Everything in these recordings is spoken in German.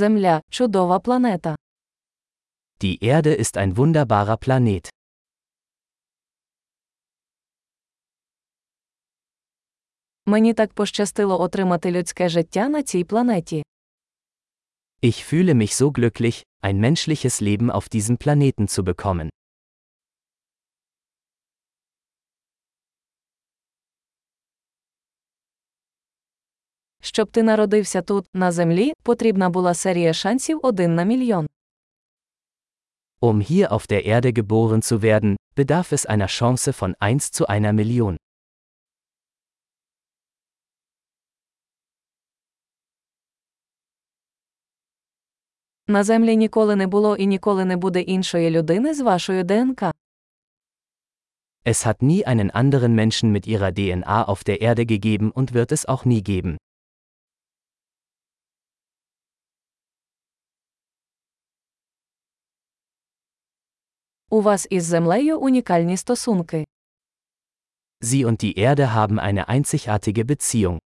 Земля чудова планета. Die Erde ist ein wunderbarer Planet. Мені так пощастило отримати людське життя на цій планеті. Ich fühle mich so glücklich, ein menschliches Leben auf diesem Planeten zu bekommen. Щоб ти народився тут, на землі, потрібна була серія шансів один на мільйон. Um hier auf der Erde geboren zu werden, bedarf es einer Chance von 1 zu einer Million. На землі ніколи не було і ніколи не буде іншої людини з вашою ДНК. Es hat nie einen anderen Menschen mit ihrer DNA auf der Erde gegeben und wird es auch nie geben. У вас із землею унікальні стосунки. Sie und die Erde haben eine einzigartige Beziehung.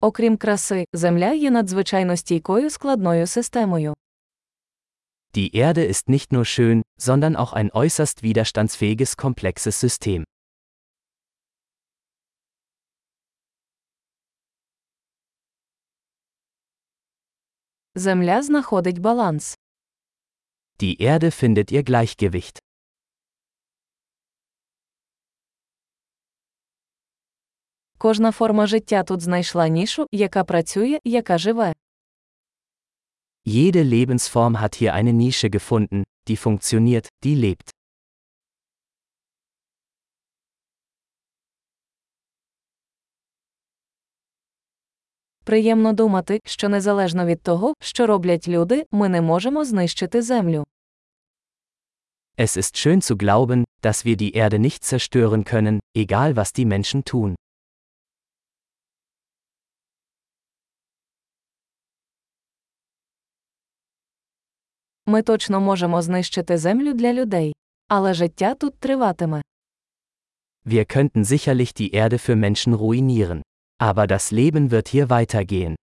Окрім краси, земля є надзвичайно стійкою складною системою. Die Erde ist nicht nur schön, sondern auch ein äußerst widerstandsfähiges komplexes System. Земля знаходить баланс. Die Erde findet ihr Gleichgewicht. Кожна форма життя тут знайшла нішу, яка працює, яка живе. Jede Lebensform hat hier eine Nische gefunden, die funktioniert, die lebt. Приємно думати, що незалежно від того, що роблять люди, ми не можемо знищити землю. Es ist schön zu glauben, dass wir die Erde nicht zerstören können, egal was die Menschen tun. Ми точно можемо знищити землю для людей. Але життя тут триватиме. Wir könnten sicherlich die Erde für Menschen ruinieren. Aber das Leben wird hier weitergehen.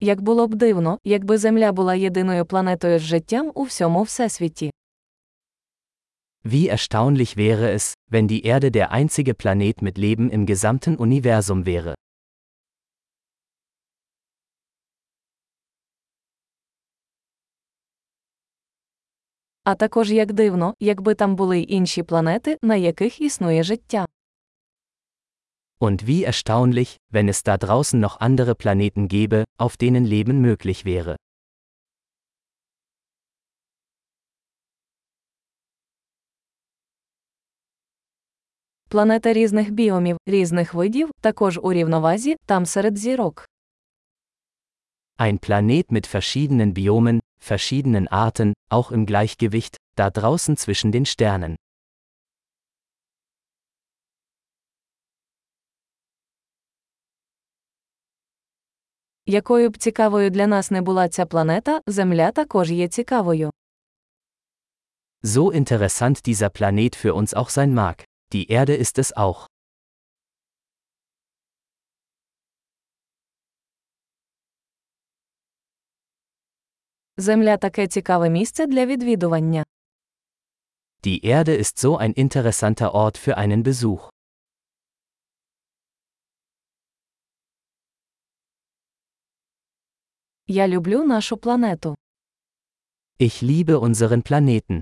Як було б дивно, якби Земля була єдиною планетою з життям у всьому всесвіті. Wie erstaunlich wäre es, wenn die Erde der einzige Planet mit Leben im gesamten Universum wäre. А також як дивно, якби там були й інші планети, на яких існує життя. Und wie erstaunlich, wenn es da draußen noch andere Planeten gäbe, auf denen Leben möglich wäre. Планета різних біомів, різних видів, також у рівновазі, там серед зірок. Ein Planet mit verschiedenen Biomen, verschiedenen Arten, auch im Gleichgewicht, da draußen zwischen den Sternen. Якою б цікавою для нас не була ця планета, Земля також є цікавою. So interessant dieser Planet für uns auch sein mag, die Erde ist es auch. Земля таке цікаве місце для відвідування. Die Erde ist so ein interessanter Ort für einen Besuch. Я люблю нашу планету. Ich liebe unseren Planeten.